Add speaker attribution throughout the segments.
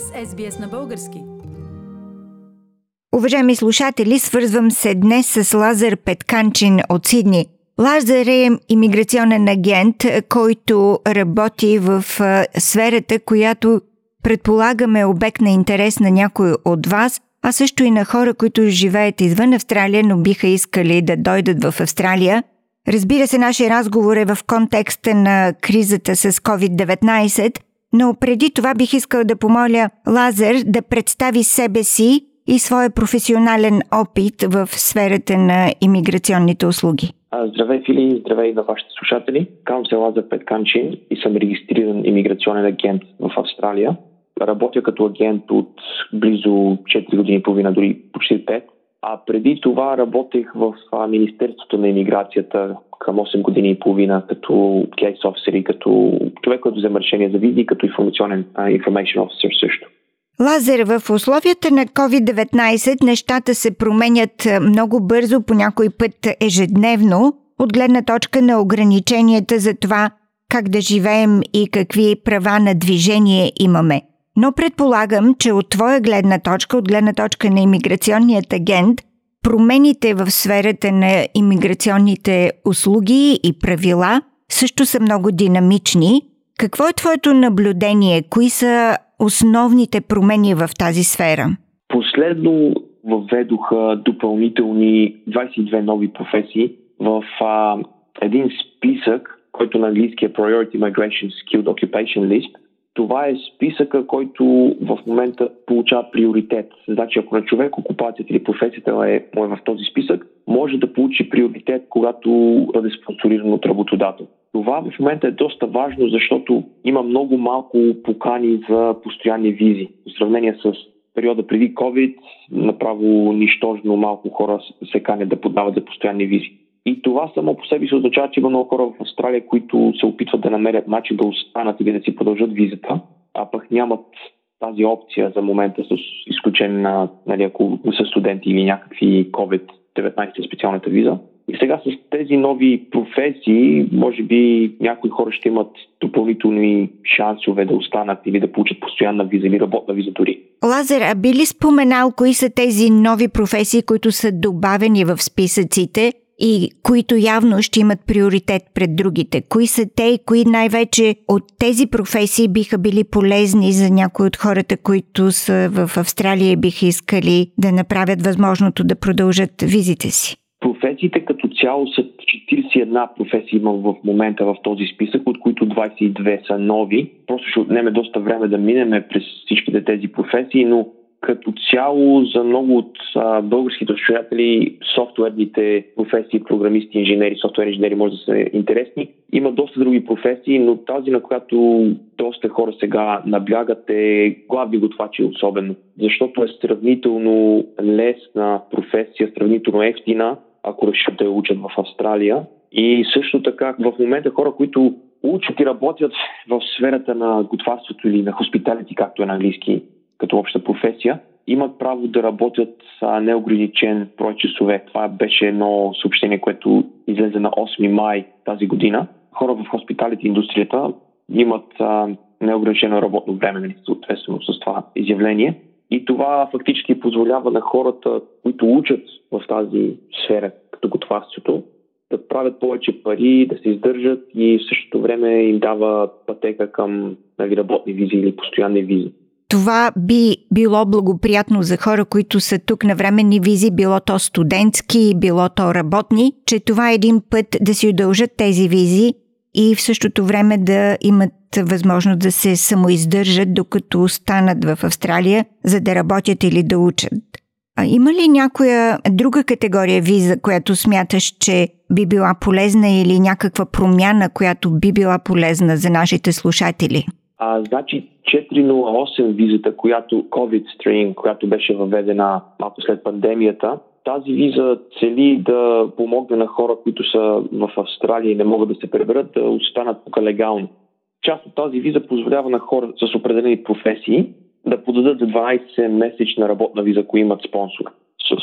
Speaker 1: сте с SBS на български.
Speaker 2: Уважаеми слушатели, свързвам се днес с Лазар Петканчин от Сидни. Лазар е иммиграционен агент, който работи в сферата, която предполагаме е обект на интерес на някой от вас, а също и на хора, които живеят извън Австралия, но биха искали да дойдат в Австралия. Разбира се, нашия разговор е в контекста на кризата с COVID-19, но преди това бих искал да помоля Лазар да представи себе си и своя професионален опит в сферата на иммиграционните услуги.
Speaker 3: Здравей, Фили, здравей на вашите слушатели. Казвам се Лазар Петканчин и съм регистриран иммиграционен агент в Австралия. Работя като агент от близо 4 години и половина, дори почти 5. А преди това работех в Министерството на иммиграцията към 8 години и половина като кейс офисер и като човек, който взема решение за визи, като информационен information officer също.
Speaker 2: Лазер, в условията на COVID-19 нещата се променят много бързо, по някой път ежедневно, от гледна точка на ограниченията за това как да живеем и какви права на движение имаме. Но предполагам, че от твоя гледна точка, от гледна точка на иммиграционният агент, промените в сферата на иммиграционните услуги и правила също са много динамични. Какво е твоето наблюдение? Кои са основните промени в тази сфера?
Speaker 3: Последно въведоха допълнителни 22 нови професии в а, един списък, който на английски е Priority Migration Skilled Occupation List – това е списъка, който в момента получава приоритет. Значи, ако на човек окупацията или професията е, е в този списък, може да получи приоритет, когато бъде спонсориран от работодател. Това в момента е доста важно, защото има много малко покани за постоянни визи. В сравнение с периода преди COVID, направо нищожно малко хора се канят да подават за постоянни визи. И това само по себе си означава, че има много хора в Австралия, които се опитват да намерят начин да останат или да си продължат визата, а пък нямат тази опция за момента с изключение на, нали, ако са студенти или някакви COVID-19 специалната виза. И сега с тези нови професии, може би някои хора ще имат допълнителни шансове да останат или да получат постоянна виза или работна виза дори.
Speaker 2: Лазер, а би ли споменал кои са тези нови професии, които са добавени в списъците и които явно ще имат приоритет пред другите? Кои са те и кои най-вече от тези професии биха били полезни за някои от хората, които са в Австралия и биха искали да направят възможното да продължат визите си?
Speaker 3: Професиите като цяло са 41 професии има в момента в този списък, от които 22 са нови. Просто ще отнеме доста време да минеме през всичките тези професии, но като цяло за много от а, българските слушатели софтуерните професии, програмисти, инженери, софтуерни инженери може да са интересни. Има доста други професии, но тази, на която доста хора сега наблягат е главни готвачи особено, защото е сравнително лесна професия, сравнително ефтина, ако решат да я учат в Австралия. И също така в момента хора, които учат и работят в сферата на готварството или на хоспиталити, както е на английски, като обща професия, имат право да работят с неограничен брой часове. Това беше едно съобщение, което излезе на 8 май тази година. Хора в хоспиталите индустрията имат а, неограничено работно време, нали, съответствено с това изявление. И това фактически позволява на хората, които учат в тази сфера, като готварството, да правят повече пари, да се издържат и в същото време им дава пътека към нали, работни визи или постоянни визи
Speaker 2: това би било благоприятно за хора, които са тук на временни визи, било то студентски, било то работни, че това е един път да си удължат тези визи и в същото време да имат възможност да се самоиздържат, докато останат в Австралия, за да работят или да учат. А има ли някоя друга категория виза, която смяташ, че би била полезна или някаква промяна, която би била полезна за нашите слушатели?
Speaker 3: А, значи 408 визата, която COVID Stream, която беше въведена малко след пандемията, тази виза цели да помогне на хора, които са в Австралия и не могат да се преберат, да останат тук легално. Част от тази виза позволява на хора с определени професии да подадат за 12 месечна работна виза, ако имат спонсор.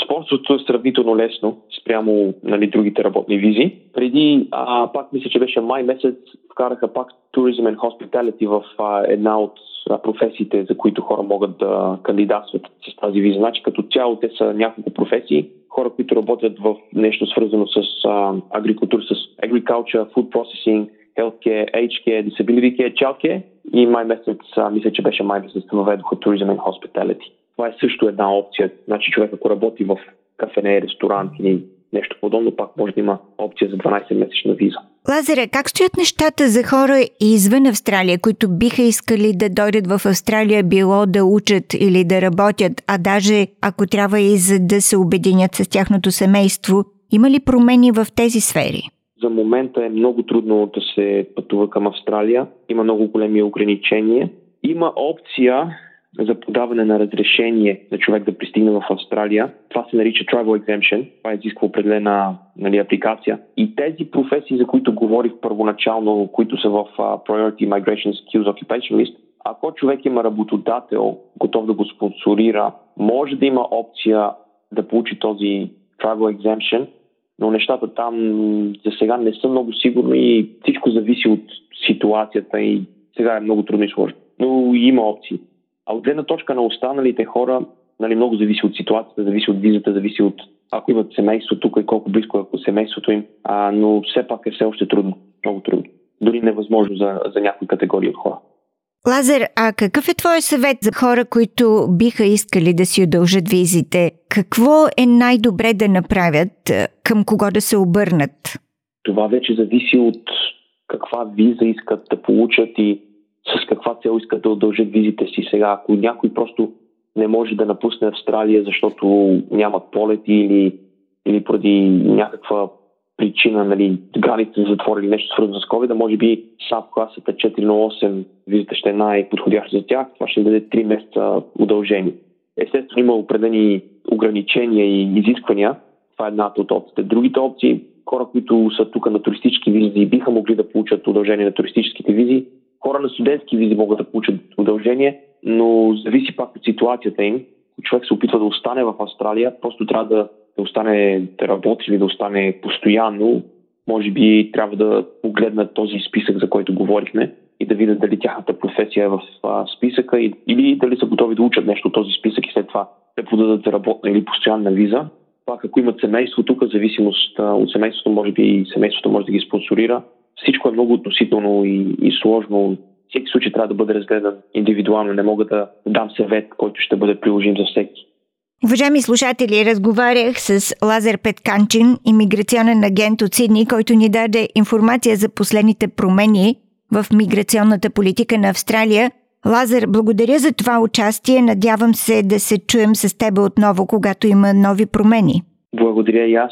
Speaker 3: Спонсорството е сравнително лесно спрямо нали, другите работни визи. Преди, а, пак мисля, че беше май месец, вкараха пак Tourism and Hospitality в а, една от а, професиите, за които хора могат да кандидатстват с тази виза. Значи като цяло те са няколко професии. Хора, които работят в нещо свързано с а, агрикултура, с agriculture, food processing, healthcare, aged care, disability care, childcare и май месец, а, мисля, че беше май месец, въведоха Tourism and Hospitality. Това е също една опция. Значи човек, ако работи в кафене, ресторант или нещо подобно, пак може да има опция за 12-месечна виза.
Speaker 2: Лазаре, как стоят нещата за хора извън Австралия, които биха искали да дойдат в Австралия, било да учат или да работят, а даже ако трябва и за да се обединят с тяхното семейство, има ли промени в тези сфери?
Speaker 3: За момента е много трудно да се пътува към Австралия. Има много големи ограничения. Има опция за подаване на разрешение на човек да пристигне в Австралия. Това се нарича Travel Exemption. Това изисква определена нали, апликация. И тези професии, за които говорих първоначално, които са в uh, Priority Migration Skills Occupation List, ако човек има работодател, готов да го спонсорира, може да има опция да получи този Travel Exemption, но нещата там за сега не са много сигурни и всичко зависи от ситуацията и сега е много трудно и сложно. Но има опции. А от гледна точка на останалите хора, нали, много зависи от ситуацията, зависи от визата, зависи от ако имат семейство тук и колко близко е семейството им, а, но все пак е все още трудно, много трудно. Дори невъзможно за, за някои категории от хора.
Speaker 2: Лазар, а какъв е твой съвет за хора, които биха искали да си удължат визите? Какво е най-добре да направят? Към кого да се обърнат?
Speaker 3: Това вече зависи от каква виза искат да получат и с каква цел искат да удължат визите си сега. Ако някой просто не може да напусне Австралия, защото нямат полети или, или поради някаква причина, нали, границите затворили нещо свързано с COVID, може би САП класата 408 визата ще е най-подходяща за тях. Това ще даде 3 месеца удължение. Естествено има определени ограничения и изисквания. Това е едната от опциите. Другите опции, хора, които са тук на туристически визи биха могли да получат удължение на туристическите визи, хора на студентски визи могат да получат удължение, но зависи пак от ситуацията им. Човек се опитва да остане в Австралия, просто трябва да, да остане да работи или да остане постоянно. Може би трябва да погледнат този списък, за който говорихме и да видят дали тяхната професия е в списъка или дали са готови да учат нещо от този списък и след това да подадат работна или постоянна виза. Пак ако имат семейство тук, зависимост от семейството, може би семейството може да ги спонсорира всичко е много относително и, и сложно. Всеки случай трябва да бъде разгледан индивидуално. Не мога да дам съвет, който ще бъде приложим за всеки.
Speaker 2: Уважаеми слушатели, разговарях с Лазар Петканчин, иммиграционен агент от Сидни, който ни даде информация за последните промени в миграционната политика на Австралия. Лазар, благодаря за това участие. Надявам се да се чуем с теб отново, когато има нови промени.
Speaker 3: Благодаря и аз.